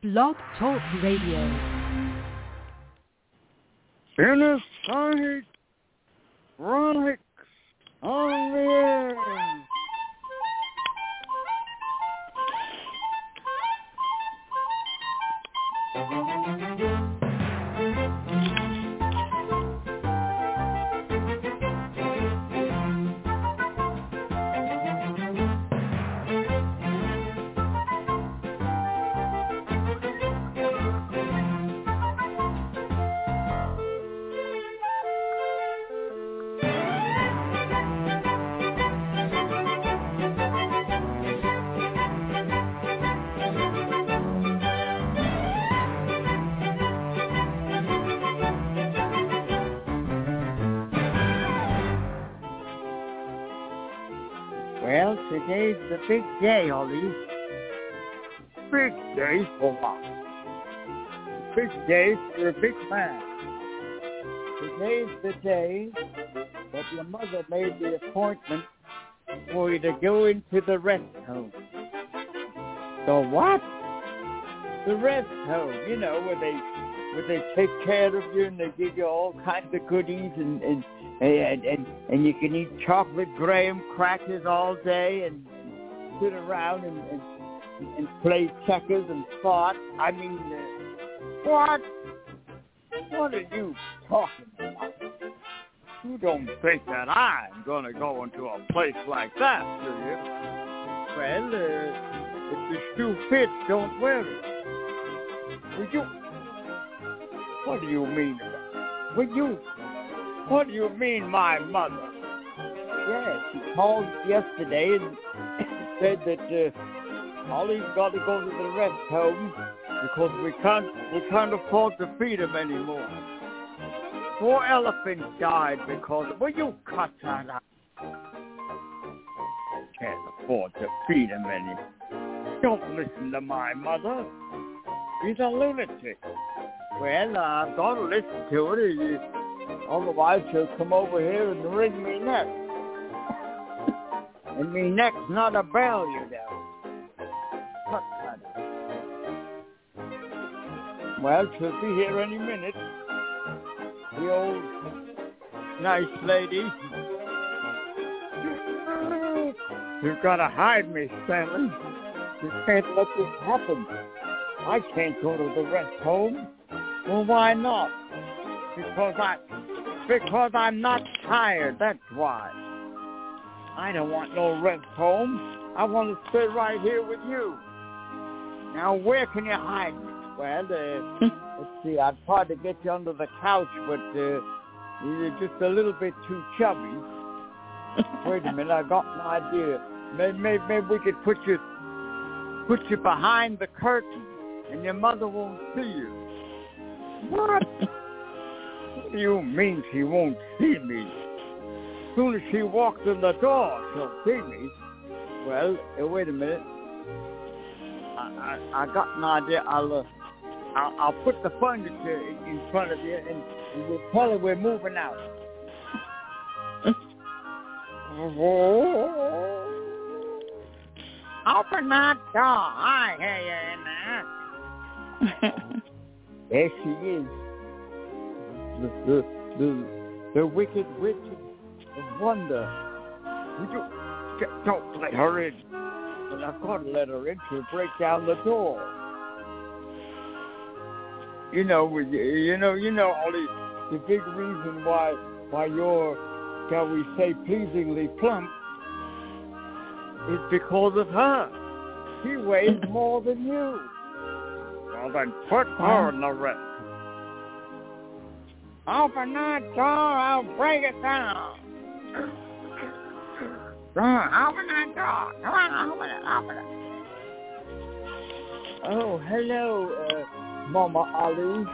Blog Talk Radio. In a sight, right on the air. Well, today's the big day, Ollie. Big day for what? Big day for a big man. Today's the day that your mother made the appointment for you to go into the rest home. The what? The rest home, you know, where they where they take care of you and they give you all kinds of goodies and and and and, and you can eat chocolate graham crackers all day and sit around and and, and play checkers and fart. I mean, uh, what? What are you talking about? You don't think that I'm gonna go into a place like that, do you? Well, uh, if the shoe fits, don't wear it. Would you? What do you mean? Would you? What do you mean, my mother? Yes, she called yesterday and said that uh, Ollie's got to go to the rest home because we can't we can't afford to feed him anymore. Four elephants died because. Will you cut that out? Can't afford to feed him anymore. Don't listen to my mother. He's a lunatic. Well, uh, I've got to listen to it. Otherwise, she'll come over here and wring me neck. And me neck's not a know. Cut. Well, she'll be here any minute. The old nice lady. You've got to hide me, Stanley. You can't let this happen. I can't go to the rest home. Well, why not? Because I, because I'm not tired. That's why. I don't want no rest home. I want to stay right here with you. Now, where can you hide me? Well, uh, let's see. I tried to get you under the couch, but uh, you're just a little bit too chubby. Wait a minute. I got an idea. Maybe, maybe, maybe we could put you put you behind the curtain, and your mother won't see you. What? what do you mean she won't see me? As soon as she walks in the door, she'll see me. Well, uh, wait a minute. I, I, I got an idea. I'll, uh, I'll I'll put the furniture in, in front of you, and, and we'll tell her we're moving out. Open that door. I hear you in there. there she is. The, the, the, the wicked witch wonder. You, don't let her in. I've got to let her in to break down the door. You know, you know, you know, Ollie, the big reason why why you're, shall we say, pleasingly plump is because of her. She weighs more than you. Well, then put her in the rest. Open that door, I'll break it down. On, open that door. On, open it, open it. Oh, hello, uh, Mama Ali.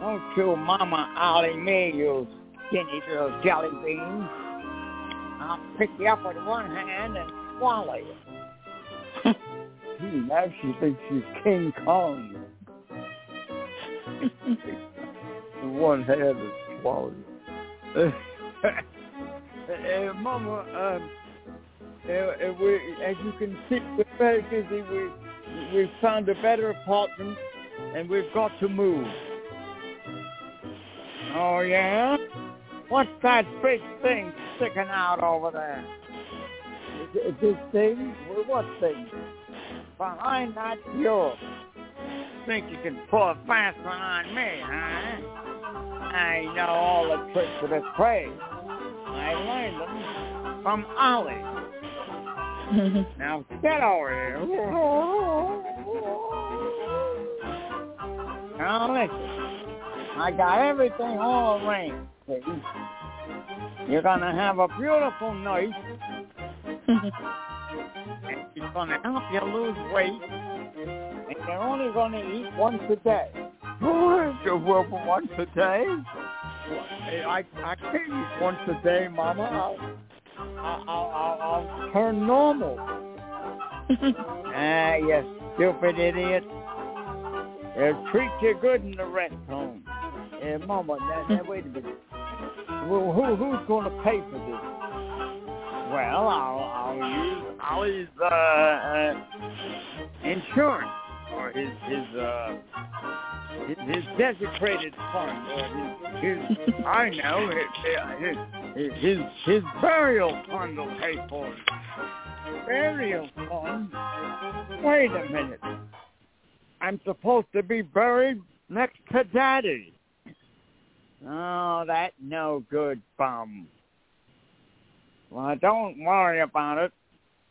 Don't you Mama Ali me, you skinny little jelly bean. I'll pick you up with one hand and swallow you. hmm, now she thinks she's King Kong. one hand and swallow you. uh, Mama, um, uh, we, as you can see, we're very busy. We, we've found a better apartment and we've got to move. Oh yeah? What's that big thing sticking out over there? Is, is this thing? What thing? Behind that door. Think you can pull a fast one on me, huh? I know all the tricks of the trade. I learned them from Ollie. now get over here. Now listen, I got everything all arranged. See? You're gonna have a beautiful night, and she's gonna help you lose weight, and you're only gonna eat once a day. Once a day? I I can't eat once a day, Mama. I'll I'll I'll, I'll turn normal. ah, you stupid idiot. They'll treat you good in the rest home. Uh, Mama, now, now wait a minute. Well, who who's going to pay for this? Well, I'll I'll use Ollie's uh, uh, insurance or his his uh his, desecrated fund or his, his I know his, his his his burial fund will pay for it. Burial fund? Wait a minute. I'm supposed to be buried next to Daddy. Oh, that no good bum. Well, don't worry about it.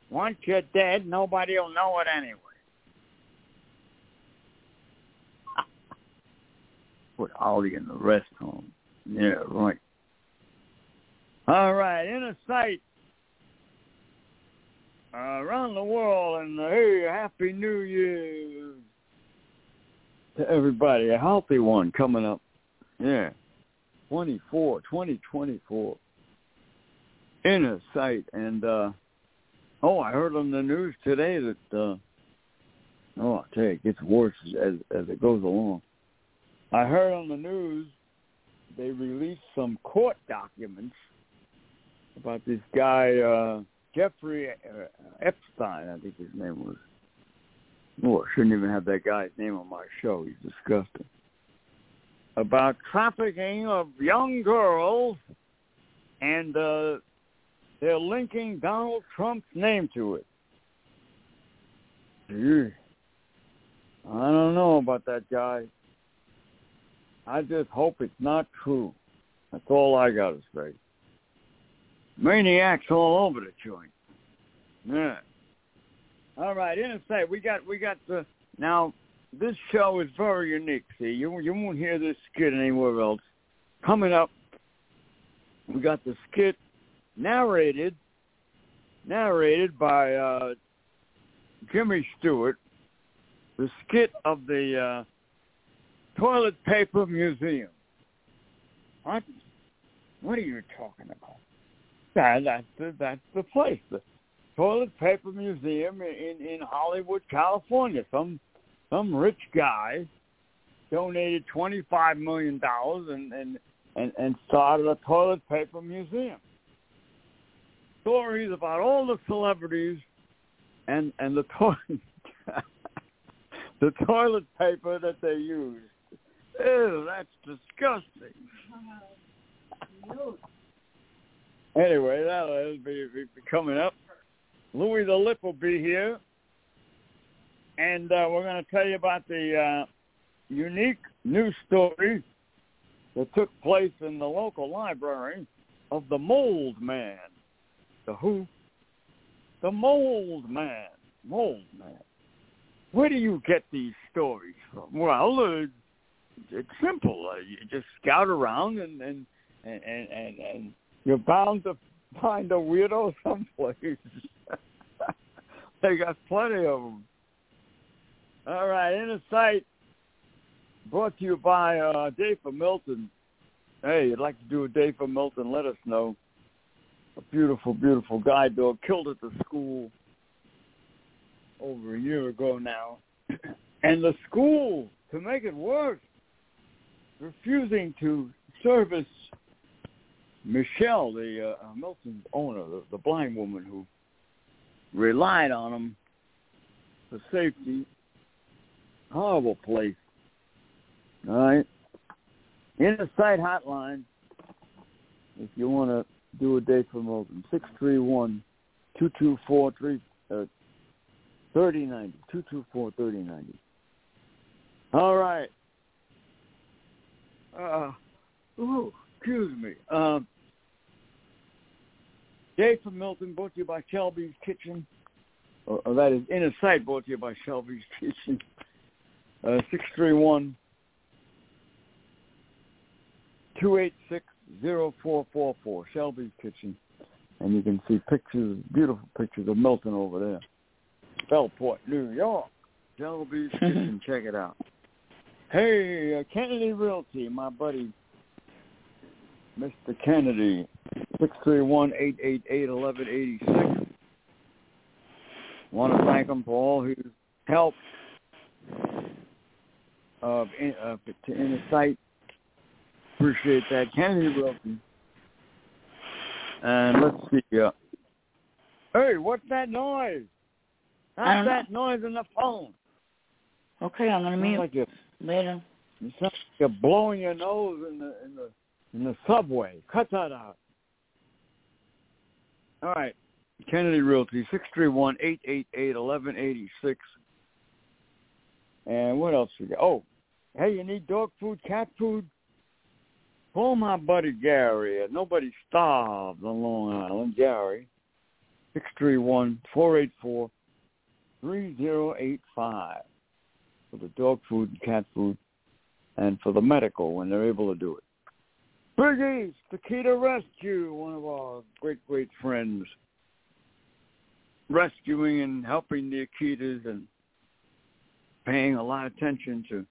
Once you're dead, nobody will know it anyway. Put Ollie in the rest home. Yeah, right. All right, inner sight uh, around the world, and uh, hey, happy New Year to everybody. A healthy one coming up. Yeah. 24, 2024. Inner sight. And, uh, oh, I heard on the news today that, uh, oh, I'll tell you, it gets worse as, as it goes along. I heard on the news they released some court documents about this guy, uh, Jeffrey uh, Epstein, I think his name was. Oh, I shouldn't even have that guy's name on my show. He's disgusting. About trafficking of young girls, and uh, they're linking Donald Trump's name to it. Gee, I don't know about that guy. I just hope it's not true. That's all I got to say. Maniacs all over the joint. Yeah. All right, Insight. We got we got the now. This show is very unique. See, you you won't hear this skit anywhere else. Coming up, we got the skit narrated narrated by uh, Jimmy Stewart. The skit of the uh, toilet paper museum. What? What are you talking about? That, that's the, that's the place. The, toilet paper museum in in Hollywood, California. Some some rich guy donated twenty five million dollars and and and and started a toilet paper museum. Stories about all the celebrities and and the toilet the toilet paper that they used. Ew, that's disgusting. anyway, that'll be, be coming up. Louis the Lip will be here, and uh, we're going to tell you about the uh, unique news story that took place in the local library of the Mold Man. The who? The Mold Man. Mold Man. Where do you get these stories from? Well, uh, it's simple. Uh, you just scout around and and and and, and you're bound to find a weirdo someplace. they got plenty of them. All right, Inner Sight brought to you by uh, Dave from Milton. Hey, you'd like to do a day for Milton, let us know. A beautiful, beautiful guide dog killed at the school over a year ago now. and the school, to make it worse, refusing to service Michelle, the uh, uh, Milton's owner, the, the blind woman who relied on him for safety, Horrible place. All right. In the site hotline, if you want to do a day for Milton, 631 224 uh, 3090. 224 3090. All right. Uh, ooh, excuse me. Um, Dave from Milton, brought to you by Shelby's Kitchen. Or, or that is in a site brought to you by Shelby's Kitchen. Uh, 631 286 0444, Shelby's Kitchen. And you can see pictures, beautiful pictures of Milton over there. Bellport, New York. Shelby's Kitchen, check it out. Hey, uh, Kennedy Realty, my buddy, Mr. Kennedy, six three one eight eight eight eleven eighty six. Want to thank him for all his help of uh, to Insight. Appreciate that, Kennedy Realty. And let's see. Uh, hey, what's that noise? How's that know. noise in the phone? Okay, I'm gonna mute like later. it sounds you're blowing your nose in the in the in the subway. Cut that out. All right. Kennedy Realty, six three one eight eight eight eleven eighty six. And what else we got? Oh, hey, you need dog food, cat food? Call my buddy Gary. Nobody starved on Long Island. Gary, six three one four eight four 3085 for the dog food and cat food and for the medical when they're able to do it. Big East, Akita Rescue, one of our great, great friends, rescuing and helping the Akitas and paying a lot of attention to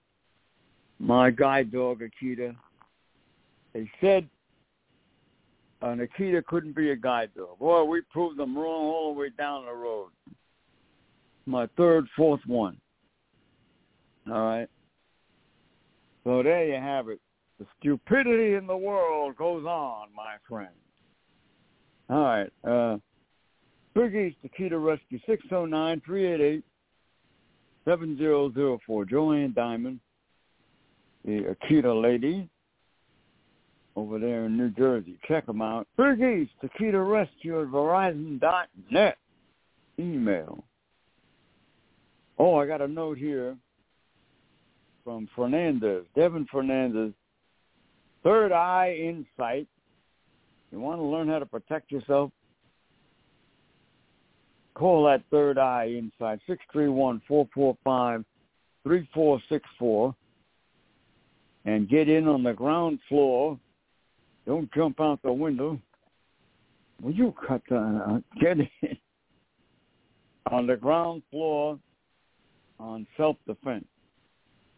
my guide dog, Akita. They said an Akita couldn't be a guide dog. Boy, we proved them wrong all the way down the road my third, fourth one. All right. So there you have it. The stupidity in the world goes on, my friend. All right. Uh, Big East Akita Rescue, 609-388-7004. Joanne Diamond, the Akita lady over there in New Jersey. Check them out. Big East Akita Rescue at Verizon.net. Email Oh, I got a note here from Fernandez, Devin Fernandez. Third Eye Insight. You want to learn how to protect yourself? Call that Third Eye Insight, 631-445-3464. And get in on the ground floor. Don't jump out the window. Will you cut that uh, Get in on the ground floor on self-defense.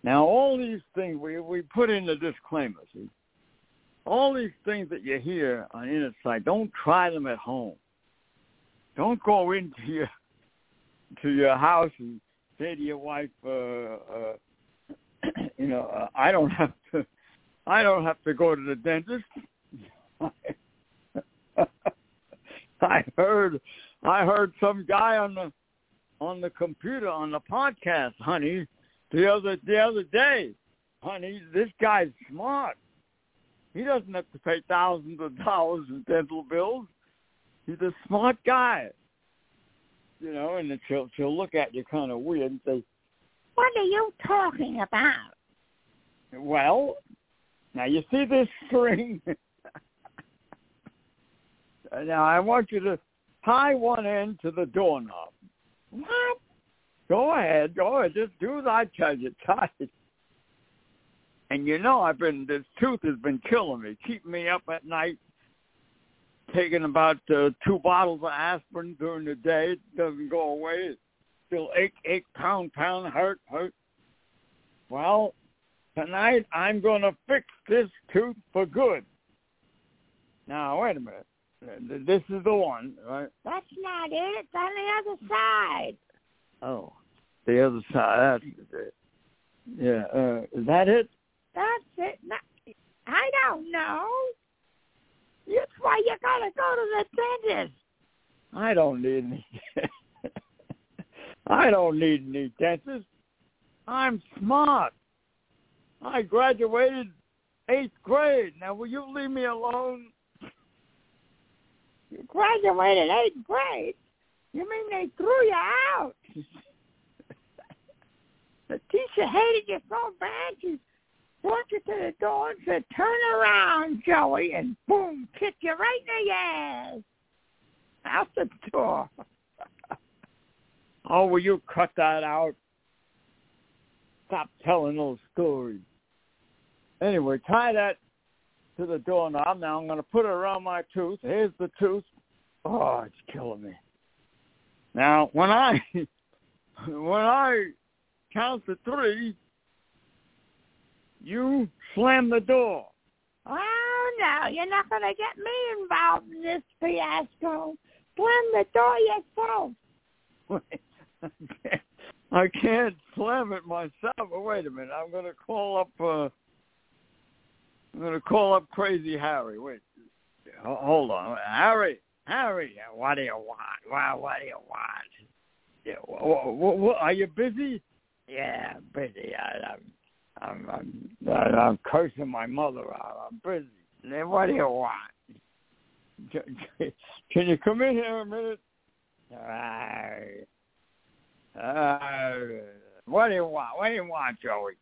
Now, all these things, we, we put in the disclaimer, see? All these things that you hear on Insight, don't try them at home. Don't go into your to your house and say to your wife, uh, uh, you know, uh, I don't have to, I don't have to go to the dentist. I heard, I heard some guy on the on the computer on the podcast, honey, the other the other day. Honey, this guy's smart. He doesn't have to pay thousands of dollars in dental bills. He's a smart guy. You know, and she'll she'll look at you kind of weird and say, "What are you talking about?" Well, now you see this string. now I want you to tie one end to the doorknob. What? Go ahead, go ahead. Just do as I tell you. It. And you know I've been this tooth has been killing me, keeping me up at night, taking about uh, two bottles of aspirin during the day. It doesn't go away. It still ache, ache, pound, pound, hurt, hurt. Well, tonight I'm going to fix this tooth for good. Now wait a minute. This is the one, right? That's not it. It's on the other side. Oh, the other side. That's it. Yeah. Uh, is that it? That's it. No, I don't know. That's why you gotta go to the dentist. I don't need any. I don't need any dentist. I'm smart. I graduated eighth grade. Now, will you leave me alone? You graduated eighth grade? You mean they threw you out? the teacher hated you so bad she brought you to the door and said, turn around, Joey, and boom, kick you right in the ass. Out the door. oh, will you cut that out? Stop telling those stories. Anyway, tie that to the doorknob. Now I'm going to put it around my tooth. Here's the tooth. Oh, it's killing me. Now, when I when I count to three, you slam the door. Oh no, you're not going to get me involved in this fiasco. Slam the door yourself. I can't slam it myself. Oh, wait a minute. I'm going to call up. uh I'm going to call up Crazy Harry. Wait. Hold on, Harry. Harry, what do you want? What, what do you want? What, what, what, are you busy? Yeah, I'm busy. I, I'm, I'm, I'm, I'm cursing my mother out. I'm busy. What do you want? Can you come in here a minute? Uh, uh, what do you want? What do you want, Joey?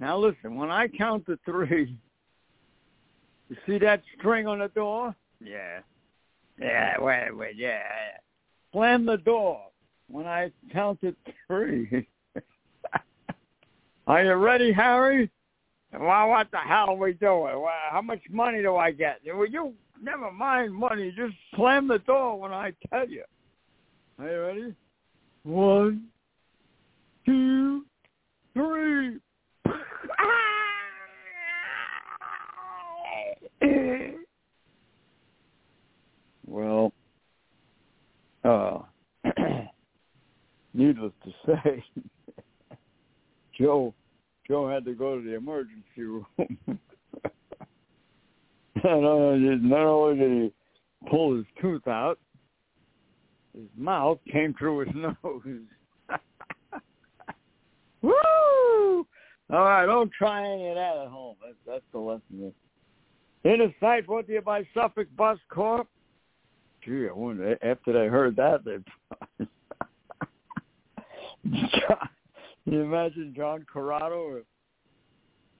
Now listen, when I count to three, you see that string on the door? Yeah. Yeah, wait, wait, yeah. Slam the door when I count to three. are you ready, Harry? Well, what the hell are we doing? Well, how much money do I get? Well, you never mind money. Just slam the door when I tell you. Are you ready? One, two, three. Ah! Well, uh, needless to say, Joe Joe had to go to the emergency room. and uh, not only did he pull his tooth out, his mouth came through his nose. Woo! All right, don't try any of that at home. That's, that's the lesson. Inner Sight brought to you by Suffolk Bus Corp. Gee, I wonder, after they heard that, they... Can you imagine John Corrado?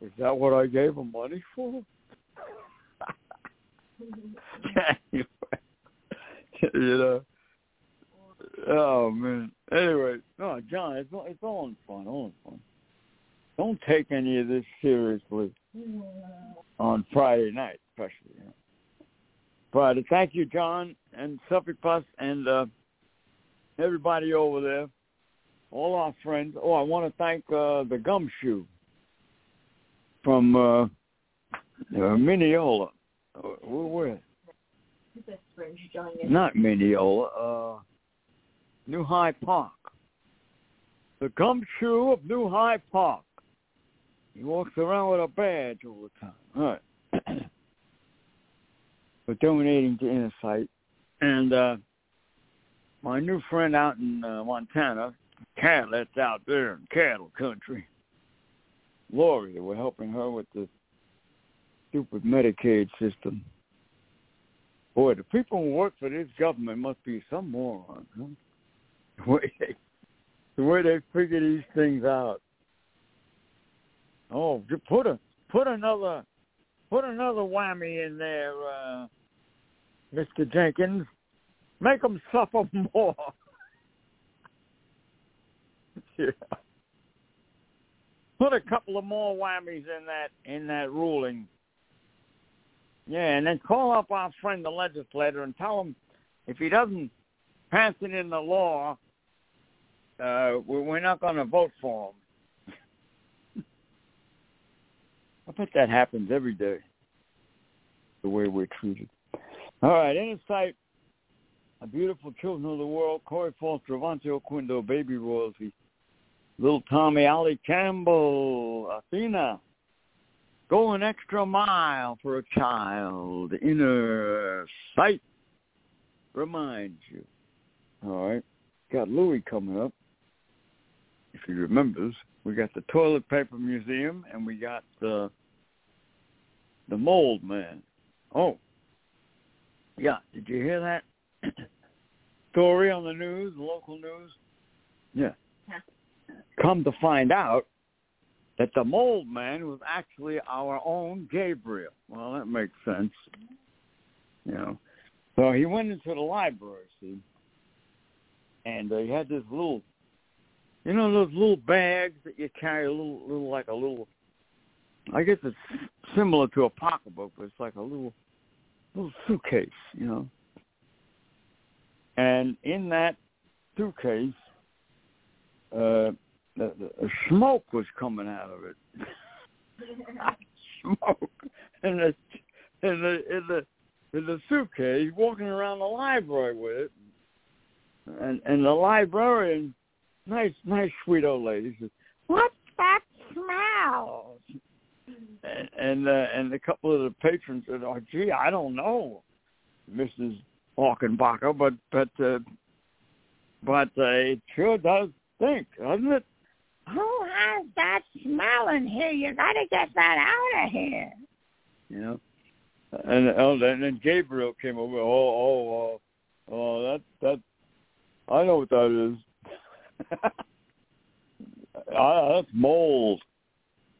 Is that what I gave him money for? anyway, you know. Oh man. Anyway, no, John, it's all, it's all in fun, all in fun. Don't take any of this seriously on Friday night, especially. You know. But thank you, John and Suffolk Bus and uh, everybody over there, all our friends. Oh, I want to thank uh, the Gumshoe from uh, uh, Mineola. Uh, where? Not Mineola. Uh, New Hyde Park. The gumshoe of New Hyde Park. He walks around with a badge all the time. All right. For donating to Insight. And uh, my new friend out in uh, Montana, Catlet's out there in cattle country. Lori, we're helping her with the stupid Medicaid system. Boy, the people who work for this government must be some morons. Huh? the way they, the way they figure these things out. Oh, put a put another put another whammy in there, uh, Mr. Jenkins. Make them suffer more. yeah. Put a couple of more whammies in that in that ruling. Yeah, and then call up our friend the legislator and tell him if he doesn't pass it in the law, uh, we're not going to vote for them. I bet that happens every day, the way we're treated. All right, Inner Sight, a beautiful children of the world, Corey Foster, Avante Oquindo, Baby Royalty, Little Tommy, Ali Campbell, Athena, go an extra mile for a child. Inner Sight reminds you. All right, got Louis coming up. If he remembers, we got the toilet paper museum and we got the the mold man. Oh, yeah. Did you hear that story on the news, the local news? Yeah. Come to find out that the mold man was actually our own Gabriel. Well, that makes sense. You know. So he went into the library, see, and uh, he had this little, you know, those little bags that you carry, a little, little like a little. I guess it's similar to a pocketbook, but it's like a little, little suitcase, you know. And in that suitcase, uh, the, the smoke was coming out of it. smoke in the in the in the in the suitcase, walking around the library with it, and and the librarian, nice nice sweet old lady, says, "What's that smell?" And and, uh, and a couple of the patrons said, "Oh, gee, I don't know, Mrs. Hawkenbacher, but but uh, but uh, it sure does stink, doesn't it?" Who has that smell in here? You got to get that out of here. You know, and and then Gabriel came over. Oh, oh, oh, oh, that that I know what that is. ah, that's mold.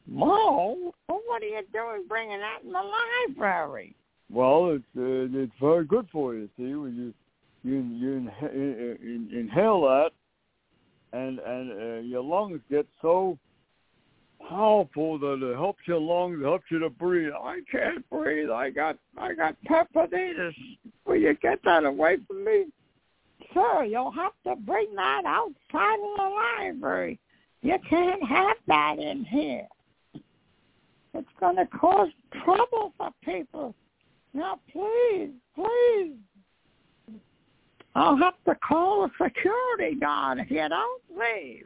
Mold? Well, what are you doing bringing that in the library? Well, it's uh, it's very good for you. See, when you you you inha- inhale that, and and uh, your lungs get so powerful that it helps your lungs, helps you to breathe. I can't breathe. I got I got pepinitis. Will you get that away from me? Sir, you'll have to bring that outside of the library. You can't have that in here. It's going to cause trouble for people. Now, please, please, I'll have to call a security guard if you don't leave.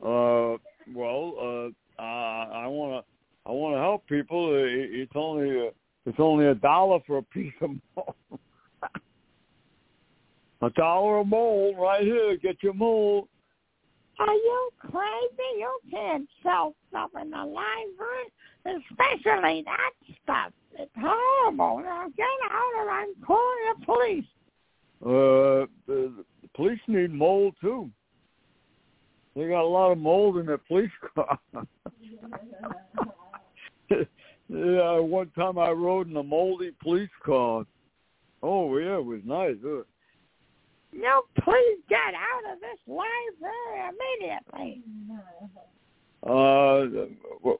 Uh, well, uh, I want to, I want to help people. It's only, a, it's only a dollar for a piece of mold. A dollar a mold right here. Get your mold. Are you crazy? You can't sell stuff in the library, especially that stuff. It's horrible. Now get out or I'm calling the police. Uh, the, the police need mold too. They got a lot of mold in their police car. yeah, one time I rode in a moldy police car. Oh yeah, it was nice. Uh, no, please get out of this library immediately. Uh,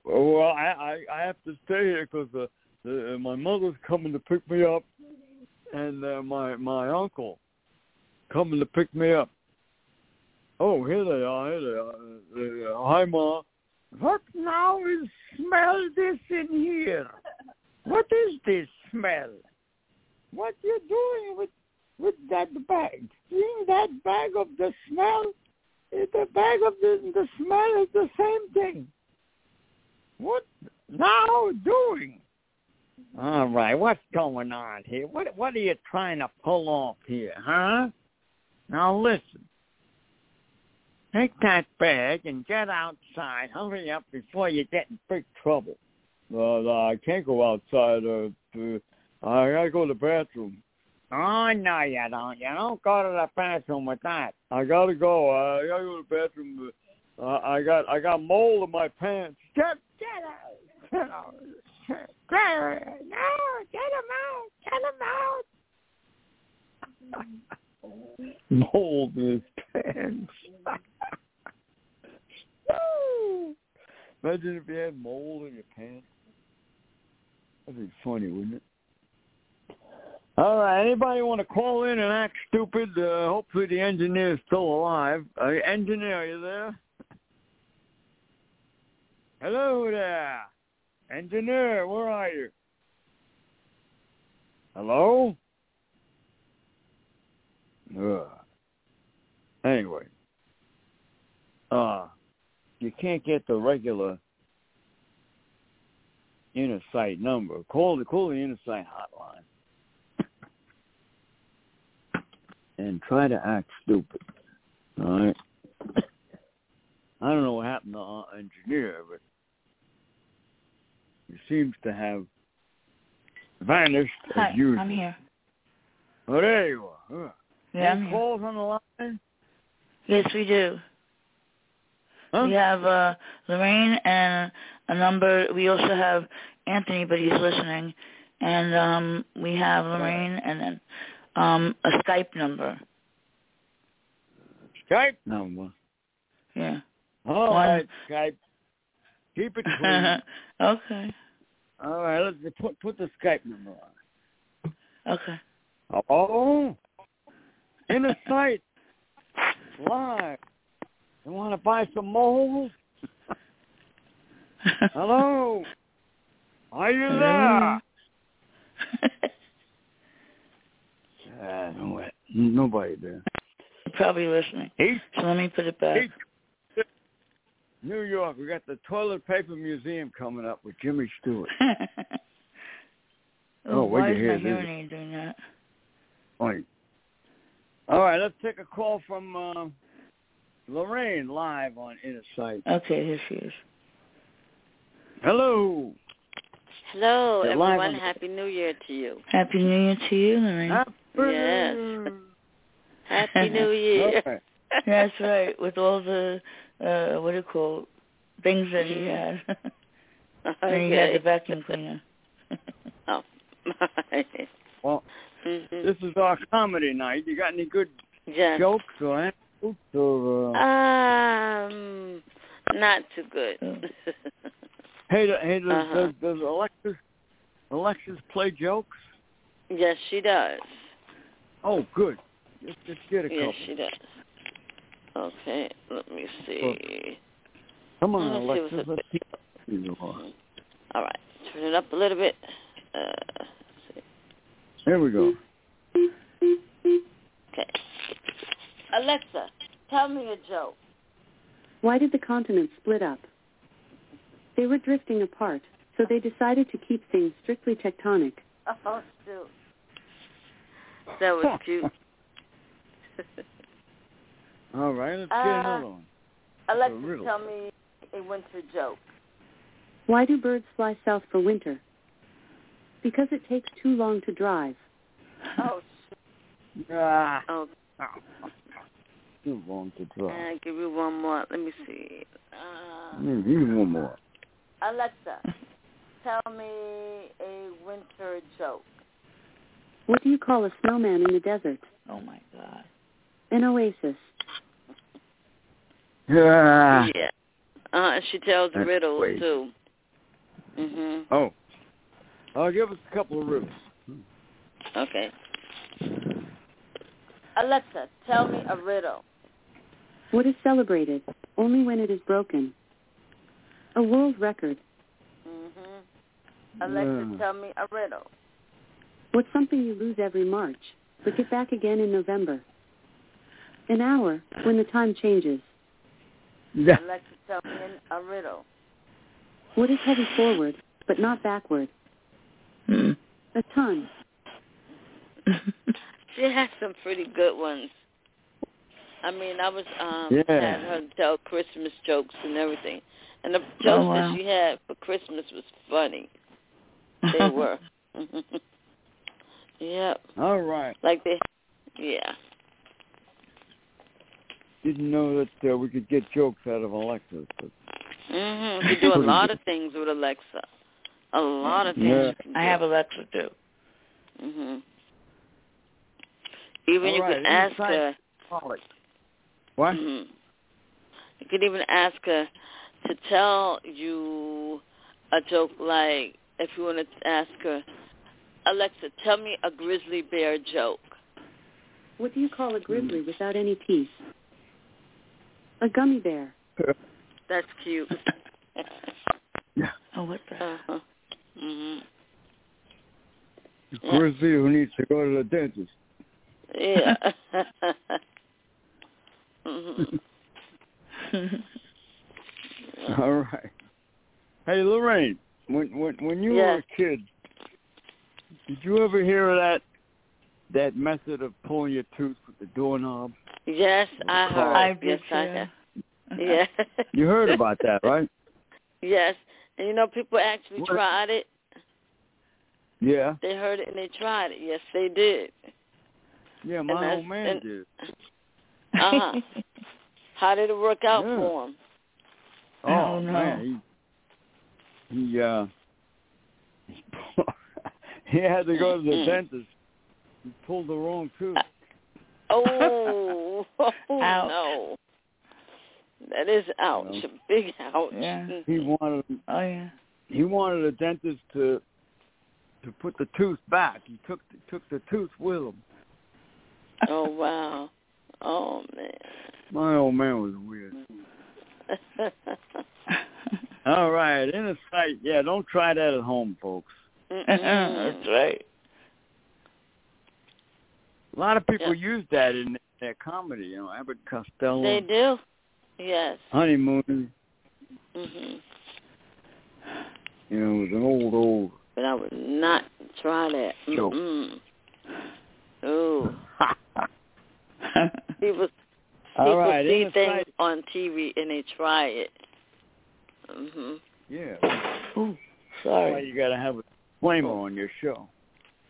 well, I I, have to stay here because uh, uh, my mother's coming to pick me up and uh, my my uncle coming to pick me up. Oh, here they are. Here they are. Uh, hi, Ma. What now is smell this in here? What is this smell? What you doing with with that bag? Seeing that bag of the smell? The bag of the the smell is the same thing. What now doing? All right, what's going on here? What what are you trying to pull off here, huh? Now listen. Take that bag and get outside. Hurry up before you get in big trouble. Uh, I can't go outside. Uh, uh, I gotta go to the bathroom. Oh no, you don't. You don't go to the bathroom with that. I gotta go. I gotta go to the bathroom. Uh, I got I got mold in my pants. Get get out. Get out. No, get him out. Get him out. mold in his pants. Imagine if you had mold in your pants. That'd be funny, wouldn't it? All right. Anybody want to call in and act stupid? Uh, hopefully the engineer is still alive. Uh, engineer, are you there? Hello there. Engineer, where are you? Hello? Uh, anyway. Uh, you can't get the regular inner site number. Call the call the Innersight hotline and try to act stupid. All right. I don't know what happened to our engineer, but he seems to have vanished Hi, as usual. I'm here. Oh, there you are. Huh. Yeah, I'm Any calls on the line? Yes, we do. Huh? We have uh, Lorraine and a number. We also have Anthony, but he's listening. And um, we have Lorraine and then um, a Skype number. Skype number. Yeah. All One. right, Skype. Keep it clean. okay. All right, let's put put the Skype number on. Okay. Oh, in a sight, live. You want to buy some moles? Hello, are you there? Uh, no, nobody there. Probably listening. Eight, So let me put it back. eight, New York. We got the toilet paper museum coming up with Jimmy Stewart. oh, Oh, wait why is hear my this. hearing aid doing that? Right. All right, let's take a call from uh, Lorraine live on Inner Sight. Okay, here she is. Hello. Hello, You're everyone. Happy New Year to you. Happy New Year to you, Lorraine. Happy Yes. Happy New Year. Okay. That's right, with all the uh what do you call things that he had. and he had the vacuum cleaner. oh. Well, Mhm. this is our comedy night. You got any good yes. jokes or anecdotes or? Uh... Um, not too good. hey, hey, does, uh-huh. does, does Alexis Alexis play jokes? yes, she does. Oh, good. Just, just get a Yes, couple. she does. Okay, let me see. Come on, Let's see Alexis. what's Let's see what you. All right, turn it up a little bit. Uh, let's see. There we go. Okay. Alexa, tell me a joke. Why did the continents split up? They were drifting apart, so they decided to keep things strictly tectonic. Oh, shoot. That was cute. All right, let's get Uh, another one. Alexa, tell me a winter joke. Why do birds fly south for winter? Because it takes too long to drive. Oh, shit. Ah, oh, too long to draw. I'll give you one more. Let me see. Uh, Mm, Give me one more. Alexa, tell me a winter joke. What do you call a snowman in the desert? Oh my god. An oasis. Yeah. yeah. Uh, she tells That's riddles great. too. Mhm. Oh. I'll give us a couple of riddles. Okay. Alexa, tell me a riddle. What is celebrated only when it is broken? A world record. Mhm. Alexa, Yeah. tell me a riddle. What's something you lose every March, but get back again in November? An hour when the time changes. Yeah. Alexa, tell me an, a riddle. What is heavy forward, but not backward? Hmm. A ton. She has some pretty good ones. I mean, I was um Yeah. had her tell Christmas jokes and everything, and the jokes Oh, wow. that she had for Christmas was funny. They were. yep, All right. like they. Yeah. Didn't know that uh, we could get jokes out of Alexa. But Mhm. You do a lot of things with Alexa. A lot of things. Yeah. You can I do. have Alexa too. Mhm. Even All you right, could ask inside- her. Polly. What? Mm-hmm. You could even ask her to tell you a joke like if you want to ask her, Alexa, tell me a grizzly bear joke. What do you call a grizzly without any teeth? A gummy bear. That's cute. yeah. Oh, what the? uh-huh. Mhm. The Grizzly who needs to go to the dentist. Yeah. mhm. All right. Hey, Lorraine, when when when you were a kid, did you ever hear of that that method of pulling your tooth with the doorknob? Yes, I heard. I did yes, I have. yeah. You heard about that, right? Yes. And you know, people actually What? tried it. Yeah. They heard it and they tried it. Yes, they did. Yeah, my old man and- did. Uh-huh. How did it work out Yeah. for him? Oh, Oh, no. man, he he uh he had to go to the Mm. dentist. He pulled the wrong tooth. Oh, oh Ouch. no. That is ouch. You A big ouch. Yeah. He wanted Oh yeah. he wanted a dentist to to put the tooth back. He took took the tooth with him. Oh wow. Oh man. My old man was weird. man. All right, a sight. Yeah, don't try that at home, folks. That's right. A lot of people Yeah. use that in their comedy. You know, Abbott Costello, They do. Yes. honeymoon. Mhm. You know, it was an old old. But I would not try that. Joke. Mm-mm. Ooh. People All people right, see inner things sight. on TV and they try it. Mhm. Yeah. Ooh, That's why sorry. you got to have a disclaimer on your show.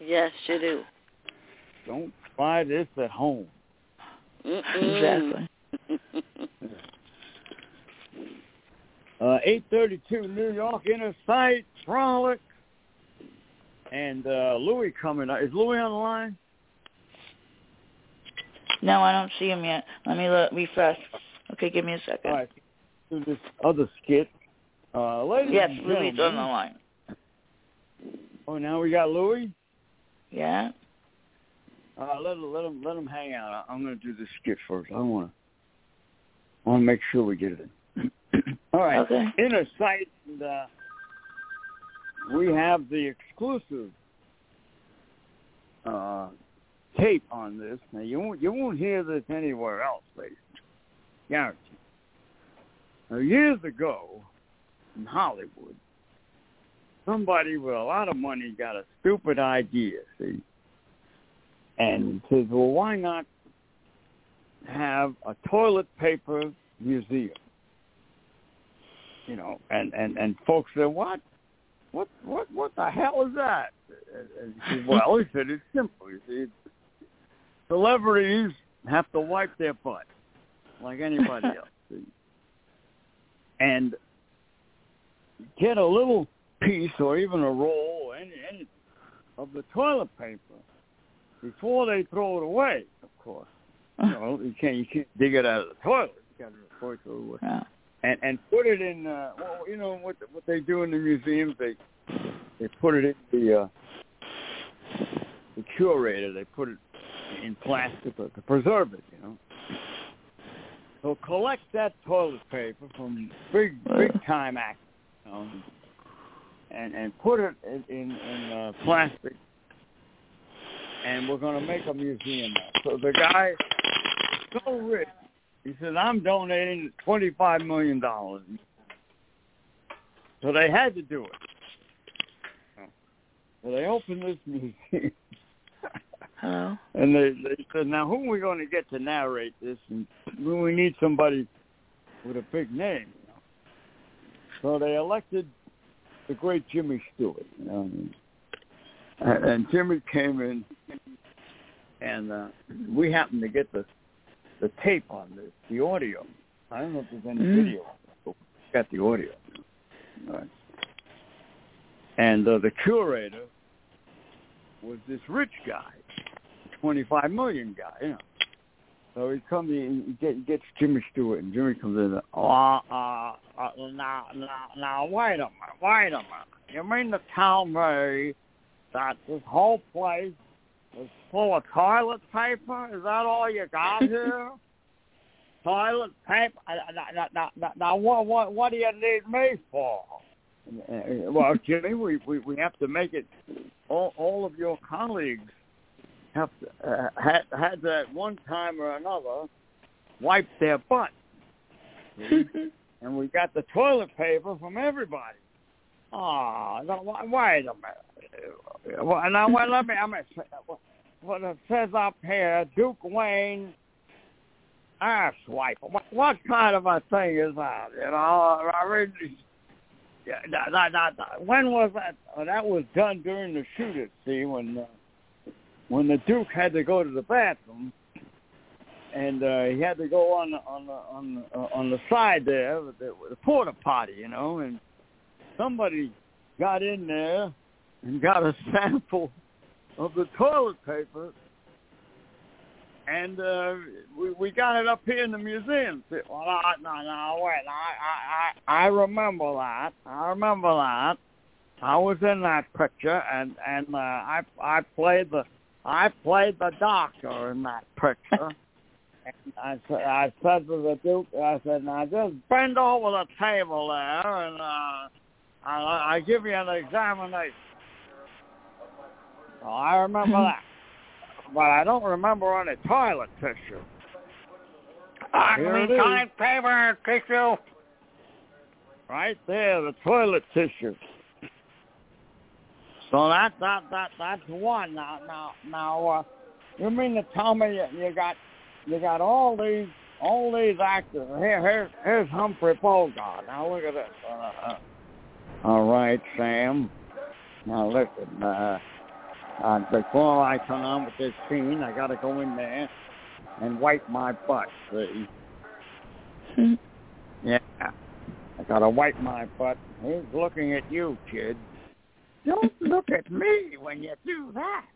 Yes, you do. Don't try this at home. Mm-mm. Exactly. Uh, 832 New York Inner Sight Frolic. And uh, Louis coming up. Is Louis on the line? No, I don't see him yet. Let me look, refresh. Okay, give me a second. All right. Do this other skit. Uh, ladies Yes, and Louis on the line. Oh, now we got Louis? Yeah. Uh, let, let him let him hang out. I- I'm going to do this skit first. I want to I want to make sure we get it in. All right. Okay. Inner sight. And, uh, we have the exclusive uh, tape on this. Now you won't you won't hear this anywhere else, ladies. Guaranteed. Now, years ago in Hollywood, somebody with a lot of money got a stupid idea. See, and says, "Well, why not have a toilet paper museum?" You know, and and and folks said, "What? What? What? What the hell is that?" And- he said, "Well," he said, "it's simple. You see, celebrities have to wipe their butt like anybody else, see? and get a little piece or even a roll or any, any of the toilet paper before they throw it away. Of course, you know you can't you can't dig it out of the toilet. You got to throw it away Yeah. and and put it in. Uh, well, you know what what they do in the museums? They they put it in the uh, the curator. They put it in plastic to, to preserve it. You know. So collect that toilet paper from big big time actors, you know, and and put it in in, uh, plastic. And we're going to make a museum. So the guy is so rich he said, I'm donating $25 million. So they had to do it. So they opened this museum. Hello. and they, they said, now who are we going to get to narrate this? And we need somebody with a big name. So they elected the great Jimmy Stewart. You know? and, and Jimmy came in, and uh, we happened to get the the tape on this, the audio. I don't know if there's any Mm. video, but we got the audio. All right. And uh, the curator was this rich guy, twenty-five million guy, you know. So he comes, he, he get, gets Jimmy Stewart, and Jimmy comes in. Oh, uh, uh, uh, now, now, now, wait a minute, wait a minute. You mean to tell me that this whole place is full of toilet paper? Is that all you got here? toilet paper? Uh, Now, now, now, now, now what, what, what do you need me for? Uh, Well, Jimmy, we, we, we have to make it. All, all of your colleagues have uh, had had to at one time or another wipe their butt, and we got the toilet paper from everybody. Oh, no, wait a minute. Well, now, wait, let me. I mean, what it says up here, Duke Wayne ass wiper. What, what kind of a thing is that? You know, I mean, yeah, that, that, that, when was that? Oh, that was done during the shoot see, when uh, when the Duke had to go to the bathroom, and uh, he had to go on on the on the, on the side there, with the, the porta potty, you know, and somebody got in there and got a sample of the toilet paper and uh, we we got it up here in the museum. Well, I, no, no, wait, I, I I remember that. I remember that. I was in that picture, and and uh, I I played the I played the doctor in that picture. and I said I said to the Duke, I said, now just bend over the table there, and uh, I I give you an examination. So I remember that but I don't remember any toilet tissue. Mean toilet paper tissue. Right there, the toilet tissue. So that that that that's one. Now now now, uh, you mean to tell me you, you got you got all these all these actors? Here here here's Humphrey Bogart. Now look at this. Uh, uh, all right, Sam. Now listen. Uh, uh, before I turn on with this scene, I got to go in there and wipe my butt. See? Hmm. yeah, I got to wipe my butt. He's looking at you, kid. Don't look at me when you do that.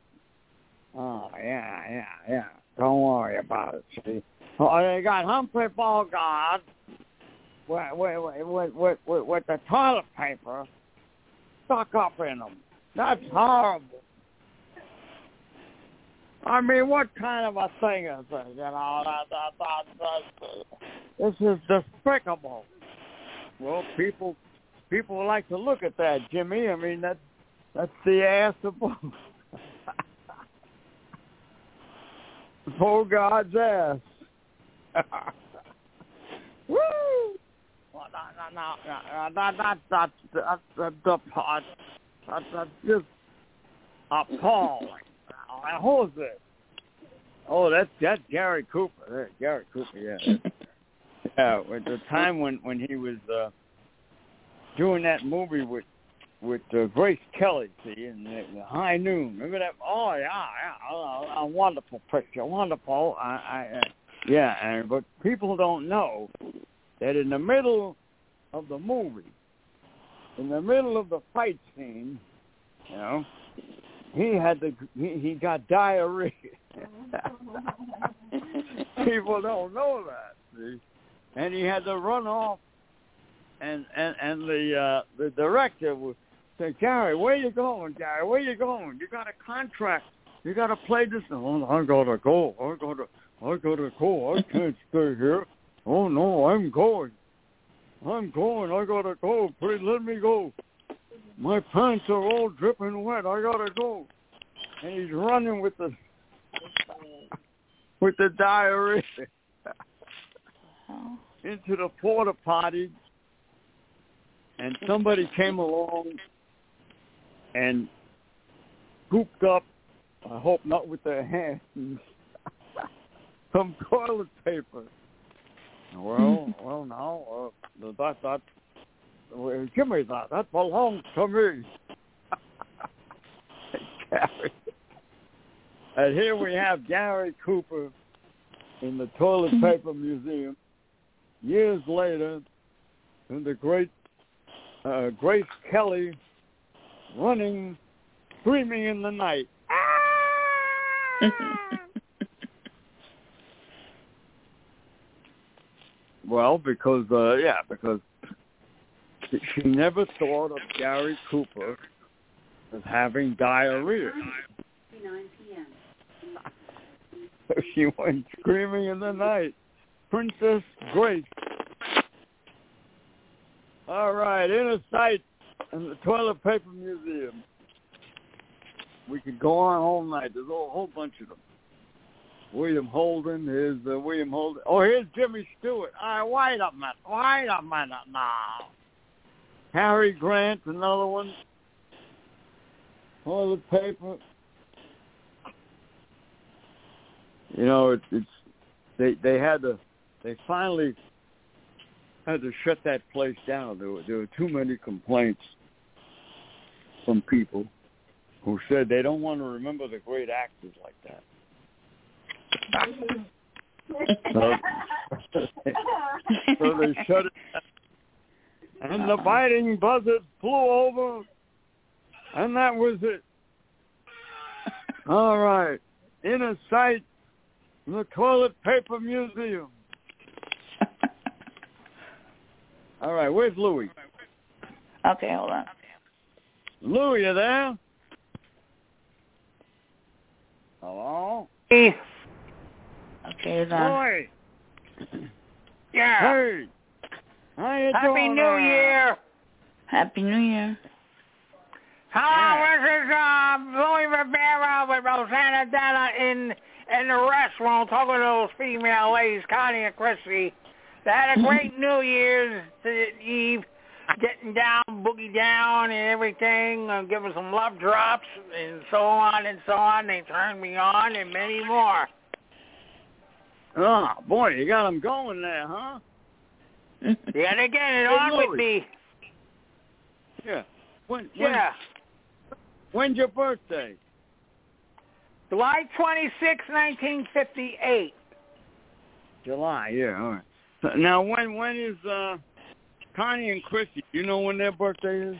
Oh yeah, yeah, yeah. Don't worry about it. See, oh, they got Humphrey Bogart with with with with, with, with the toilet paper stuck up in them. That's horrible. I mean, what kind of a thing is this? You know, that, that, that, that, this is despicable. Well, people people like to look at that, Jimmy. I mean, that's that's the ass of poor God's ass. Woo! What that that that that that that part? That's just appalling. Who is this? Oh, that's that's Gary Cooper. There, Gary Cooper. Yeah, uh, yeah. At the time when when he was uh, doing that movie with with uh, Grace Kelly, see, in the, the High Noon. Remember that? Oh yeah, yeah, a, a wonderful picture, wonderful. I, I, uh, yeah, and but people don't know that in the middle of the movie, in the middle of the fight scene, you know, he had the he, he got diarrhea. People don't know that, see? and he had to run off, and and and the uh, the director would say, Gary, where you going, Gary? Where you going? You got a contract. You got to play this. Oh, I gotta go. I gotta I gotta go. I can't stay here. Oh no, I'm going. I'm going. I gotta go. Please let me go. My pants are all dripping wet. I gotta go. And he's running with the with the diarrhea uh-huh. into the porta potty. And somebody came along and scooped up, I hope not with their hands, some toilet paper. Well, well, now uh, that that well, give me that. That belongs to me. Gary. And here we have Gary Cooper in the Toilet Paper Museum. Years later, in the great uh, Grace Kelly running, screaming in the night. well, because uh, yeah, because she never thought of Gary Cooper as having diarrhea. 9 p.m. so she went screaming in the night. Princess Grace. All right, inner sight in the Toilet Paper Museum. We could go on all night. There's a whole bunch of them. William Holden, here's uh, William Holden. Oh, here's Jimmy Stewart. All right, wait a minute. Wait a minute now. Cary Grant, another one. Toilet paper. You know, it's, it's they they had to they finally had to shut that place down. There were, there were too many complaints from people who said they don't want to remember the great actors like that. so, so they shut it down. And the biting buzzards flew over, and that was it. All right. Inner sight, the toilet paper museum. All right, where's Louis? Okay, hold on. Louis, you there? Hello? Hey, Okay, hold on. Louis. yeah. Hey. How you Happy doing? New there? Year. Happy New Year. Hello, this is uh, Louis Rivera with Rosanna Della in in the restroom talking to those female ladies, Connie and Chrissy. They had a great New Year's Eve, getting down, boogie down and everything, and giving some love drops and so on and so on. They turned me on and many more. Oh, boy, you got them going there, huh? Yeah, they're getting it on with me. Yeah. When, when, Yeah. When's your birthday? July 26, 1958. July, yeah, all right. Now, when when is uh, Connie and Chrissy? You know when their birthday is?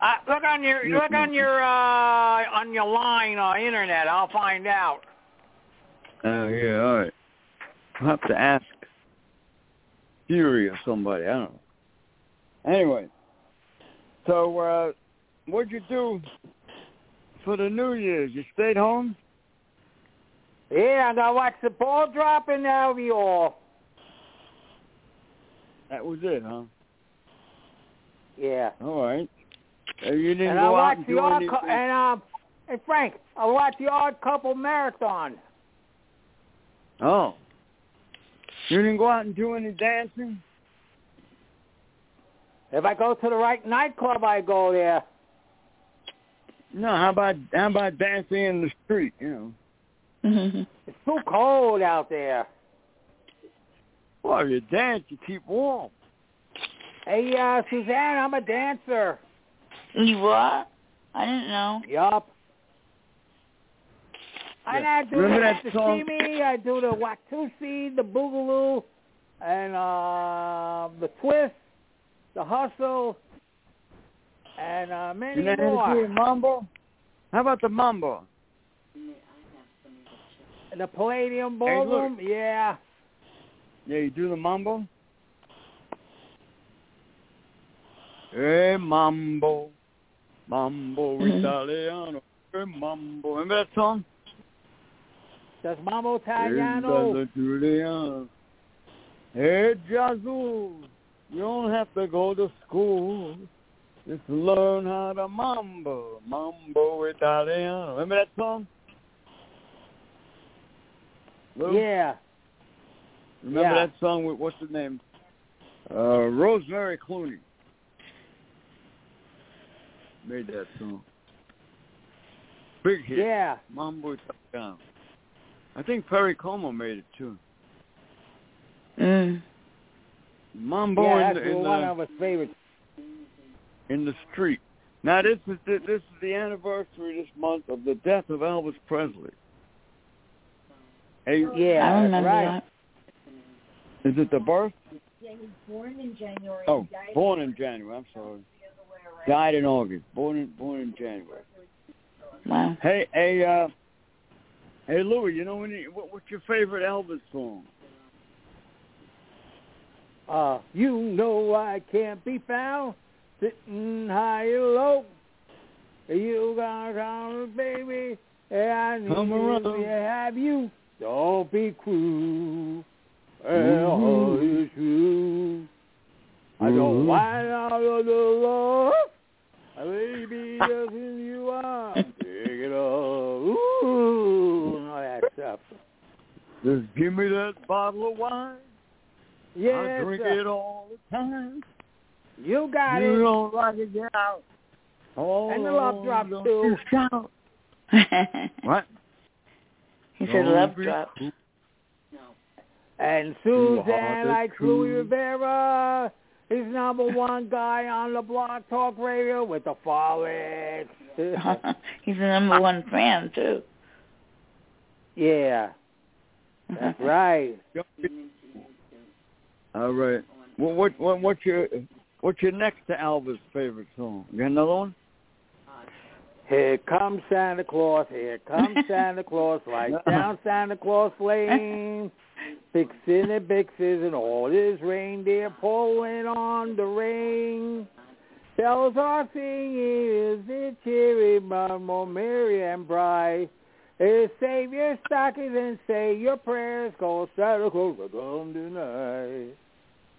Uh, look on your look on your uh on your line or internet. I'll find out. Oh, yeah, all right. I'll have to ask Fury or somebody. I don't know. Anyway, so uh, what'd you do for the New Year's? You stayed home? Yeah, and I gotta the ball drop in the alveol. That was it, huh? Yeah. All right. Uh, you didn't And I go out watched and the do odd anything? cou- and um and Frank, I watched the odd couple marathon. Oh. You didn't go out and do any dancing? If I go to the right nightclub, I go there. No, how about how about dancing in the street, you know? It's too cold out there. Well, if you dance, you keep warm. Hey, uh, Suzanne, I'm a dancer. you what? I didn't know. Yup. And Yeah. I do Remember the, that the song? steamy, I do the Watusi, the Boogaloo, and uh, the Twist, the Hustle, and uh, many You know how to do more. mambo? How about the mambo? And the Palladium Hey. Ballroom, yeah. Yeah, you do the mambo? Hey, mambo. Mambo mm-hmm. italiano. Hey, mambo. Remember that song? That's mambo italiano. Hey, Jazoo. You don't have to go to school. Just learn how to mambo. Mambo italiano. Remember that song? Luke? Yeah. Remember Yeah. that song with what's the name? Uh, Rosemary Clooney made that song. Big hit. Yeah. Mambo Italiano. I think Perry Como made it too. Mm. Mambo yeah, in, that's the, in, one the, of his favorites. in the street. Now this is the, this is the anniversary this month of the death of Elvis Presley. Hey, Yeah, I remember right. that. Is it the birth? Yeah, he was born in January. Oh, and born in January. I'm sorry. Died in August. Born in born in January. Wow. Hey, hey, uh, hey, Louis. You know any, what, what's your favorite Elvis song? Uh, you know I can't be found sitting high and low. You got to baby, and I need Come around. to have you. Don't be cruel. Mhm. Oh, it's true. I don't want out of the love. Baby, doesn't you want? Take it all. Ooh, and all that stuff. Just give me that bottle of wine. Yes, I drink sir. it all the time. You got you it. don't like it, get out. Oh, And the love drop, don't too. shout. What? he said love be drop. cruel. And You are Suzanne the likes Rivera. He's number one guy on the Blog Talk Radio with the Frolics. He's the number one fan too. yeah, that's right. All right. Well, what what what's your what's your next to Alva's favorite song? You got another one? Here comes Santa Claus, here comes Santa Claus, right down Santa Claus Lane. Fixing and fixes and all his reindeer pulling on the ring. Bells are singing, is it cheery, more merry and bright. Is save your stockings and say your prayers, cause Santa Claus will come tonight.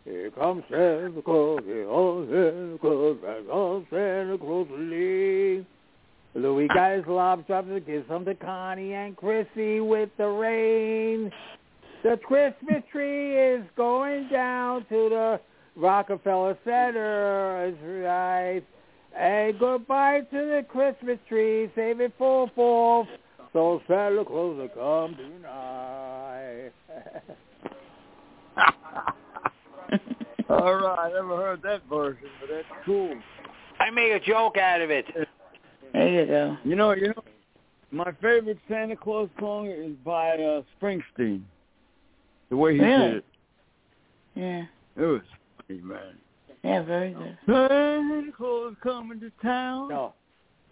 Here comes Santa Claus, here comes Santa Claus, right on Santa Claus Lane. Louis got his lobster to give some to Connie and Chrissy with the rain. The Christmas tree is going down to the Rockefeller Center. Is right. And goodbye to the Christmas tree. Save it for fourth. So Santa Claus will come tonight. All right, I never heard that version, but that's cool. I made a joke out of it. There you go. You know, you know, my favorite Santa Claus song is by uh, Springsteen. The way he Really? did it, Yeah. it was funny, man. Yeah, very good. Santa Claus coming to town. No.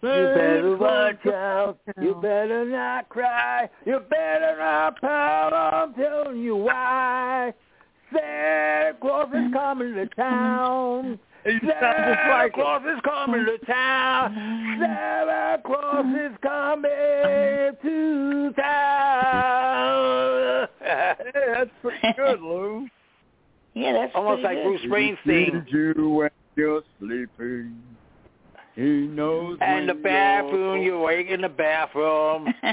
You better watch out. You better not cry. You better not pout. I'm telling you why. Santa Claus is coming to town. He Santa like him. Claus is coming to town. Santa Claus is coming to town. Hey, that's pretty good, Lou. Yeah, that's Almost like pretty Bruce. Springsteen. You when you're sleeping? He knows. And the bathroom, you're- you wake in the bathroom.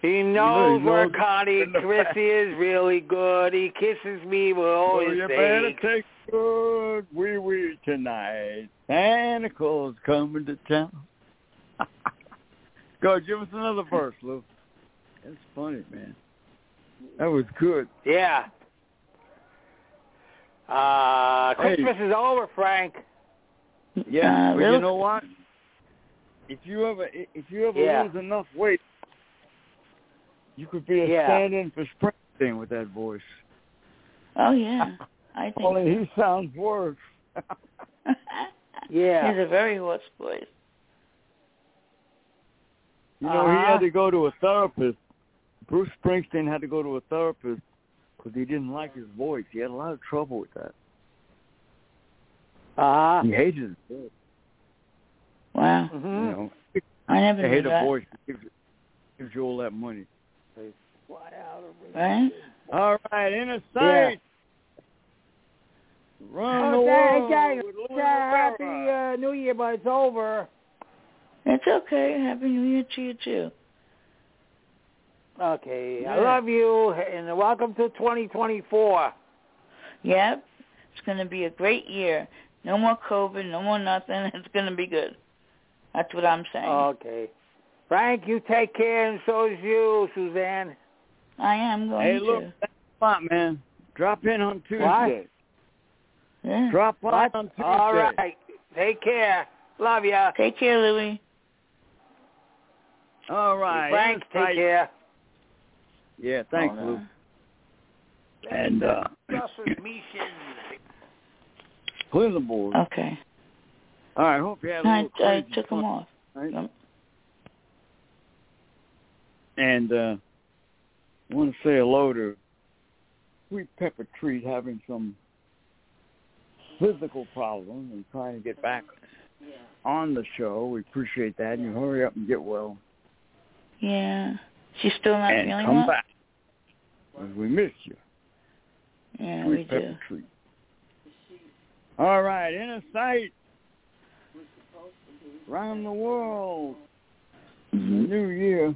He knows he where knows Connie in Chrissy is really good. He kisses me with all So his you better take good wee wee tonight. Santa Claus coming to town. Go, give us another verse, Lou. That's funny, man. That was good. Yeah. Uh, Hey. Christmas is over, Frank. Yeah, Uh, but you know what? If you ever if you ever Yeah. lose enough weight, you could be a Yeah. stand-in for Springsteen with that voice. Oh yeah, I think. Only he sounds worse. Yeah. He's a very hoarse voice. You know, he Uh-huh. had to go to a therapist. Bruce Springsteen had to go to a therapist because he didn't like his voice. He had a lot of trouble with that. Uh-huh. He hated his voice. Wow, You hmm know, I never they knew hate a that. voice that gives, gives you all that money. Right? All right, inner sight. Run Oh, the thank world you. with Louis Yeah, happy uh, New Year, but it's over. It's okay. Happy New Year to you too. Okay. I love you, and welcome to 2024. Yep, it's gonna be a great year. No more COVID. No more nothing. It's gonna be good. That's what I'm saying. Okay. Frank, you take care, and so is you, Suzanne. I am going to Hey, look, to. that's spot, man. Drop in on Tuesday. Yeah. Drop by What? on Tuesday. All right. Take care. Love ya. Take care, Louie. All right. Frank, Innersight. take care. Yeah, thanks, Hold Lou. And uh, Transmission. clear the board. Okay. All right, hope you had a I, little I crazy took fun, them off. right? Yep. And uh, I want to say hello to Sweet Pepper Treat having some physical problems and trying to get back on the show. We appreciate that. And you hurry up and get well Yeah. She's still not and feeling come well. back. 'Cause we miss you. Yeah, Sweet we Pepper do. Treat. All right, inner sight. Around the world. Mhm. New Year.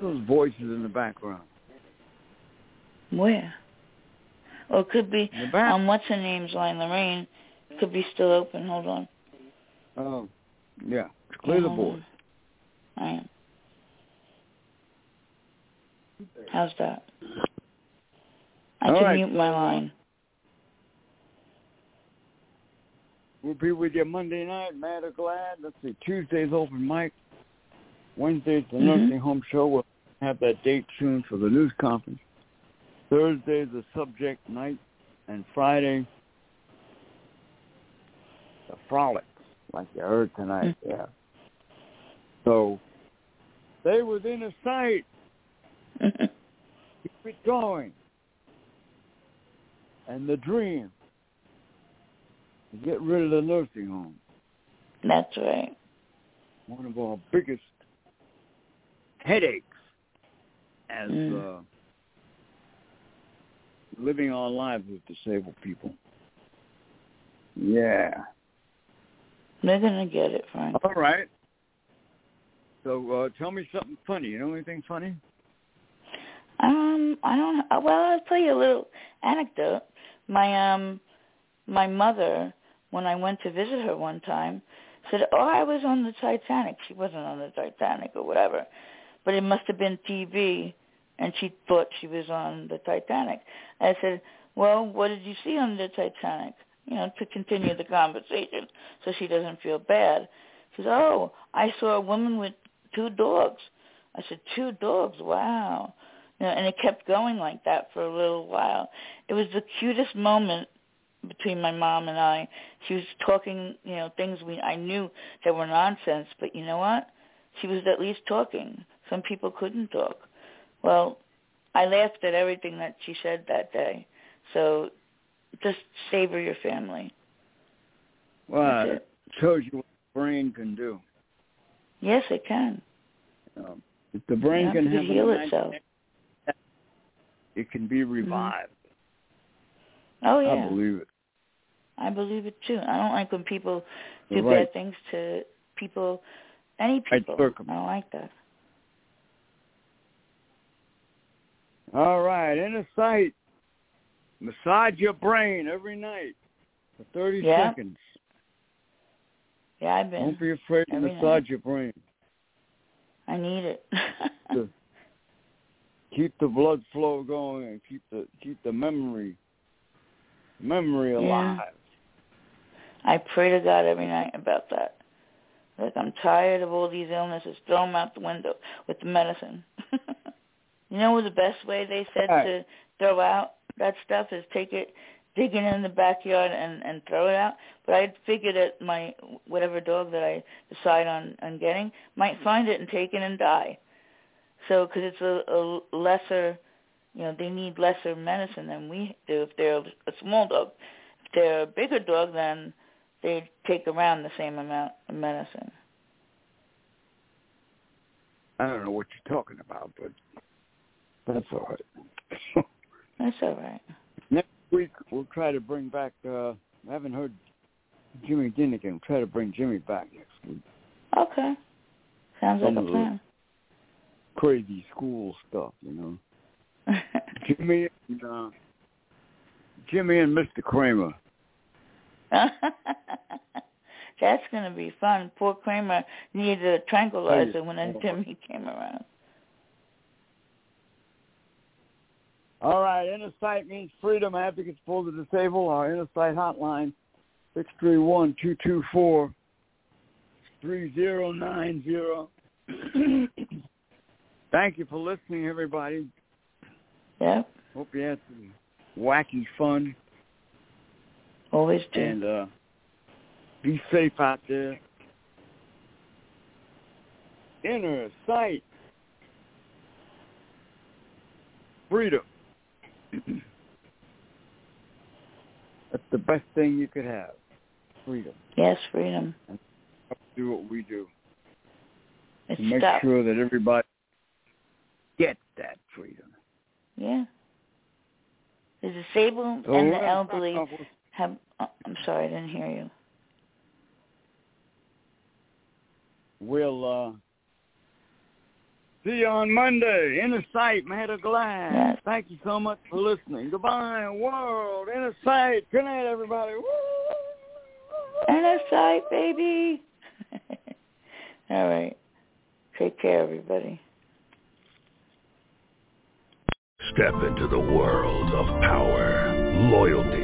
Those voices in the background. Where? Oh, it could be the back. um what's her name's line, Lorraine. Could be still open. Hold on. Oh, yeah. Clear the Yeah, hold board. All right. How's that? I All can right, mute my line. We'll be with you Monday night, mad or glad. Let's see, Tuesday's open mic. Wednesday's the Mhm. nursing home show. We'll have that date soon for the news conference. Thursday's the subject night, and Friday the frolics, like you heard tonight. Yeah. So stay within a sight. Keep it going. And the dream get rid of the nursing home. That's right. One of our biggest headaches as Mm. uh, living our lives with disabled people. Yeah. They're gonna get it, Frank. All right. So uh, tell me something funny. You know anything funny? Um, I don't. Well, I'll tell you a little anecdote. My um, my mother, when I went to visit her one time, said, "Oh, I was on the Titanic." She wasn't on the Titanic or whatever, but it must have been TV, and she thought she was on the Titanic. I said, "Well, what did you see on the Titanic?" You know, to continue the conversation, so she doesn't feel bad. She says, "Oh, I saw a woman with two dogs." I said, two dogs? Wow. You know, and it kept going like that for a little while. It was the cutest moment between my mom and I. She was talking, you know, things we I knew that were nonsense, but you know what? She was at least talking. Some people couldn't talk. Well, I laughed at everything that she said that day. So just savor your family. Well, it shows you what the brain can do. Yes, it can. Um, if the brain can heal itself. it can be revived. Oh yeah. I believe it. I believe it too. I don't like when people do right. bad things to people, any people. I don't like that. All right, inner sight. Massage your brain every night for 30 Yeah. seconds. Yeah, I've been. Don't be afraid to massage night. your brain. I need it. keep the blood flow going and keep the keep the memory memory Yeah. I pray to God every night about that. Like I'm tired of all these illnesses. Throw them out the window with the medicine. you know what the best way they said Right. to throw out that stuff is take it, dig it in the backyard and and throw it out. But I figured that my whatever dog that I decide on on getting might find it and take it and die. So because it's a, a lesser, you know, they need lesser medicine than we do if they're a small dog. If they're a bigger dog, then they take around the same amount of medicine. I don't know what you're talking about, but that's all right. That's all right. Next week we'll try to bring back. uh I haven't heard Jimmy Dinnigan. We'll try to bring Jimmy back next week. Okay. Sounds like a plan. Crazy school stuff, you know. Jimmy and uh, Jimmy and Mr. Kramer. That's gonna be fun. Poor Kramer needed a tranquilizer when. Jimmy came around. All right, Innersight means freedom. Advocates for the disabled. Our Innersight hotline, six three one two two four three zero nine zero. Thank you for listening, everybody. Yep. Hope you had some wacky fun Always do. and uh, be safe out there. Inner sight, freedom. That's the best thing you could have. Freedom. yes, freedom. Do what we do. It's to make sure that everybody gets that freedom. Yeah. The disabled So and the elderly have. Oh, I'm sorry, I didn't hear you. We'll uh, see you on Monday. Innersight, mad or glad. Yes. Thank you so much for listening. Goodbye, world. In Innersight. Good night, everybody. Woo! Inner sight, baby. All right. Take care, everybody. Step into the world of power, loyalty,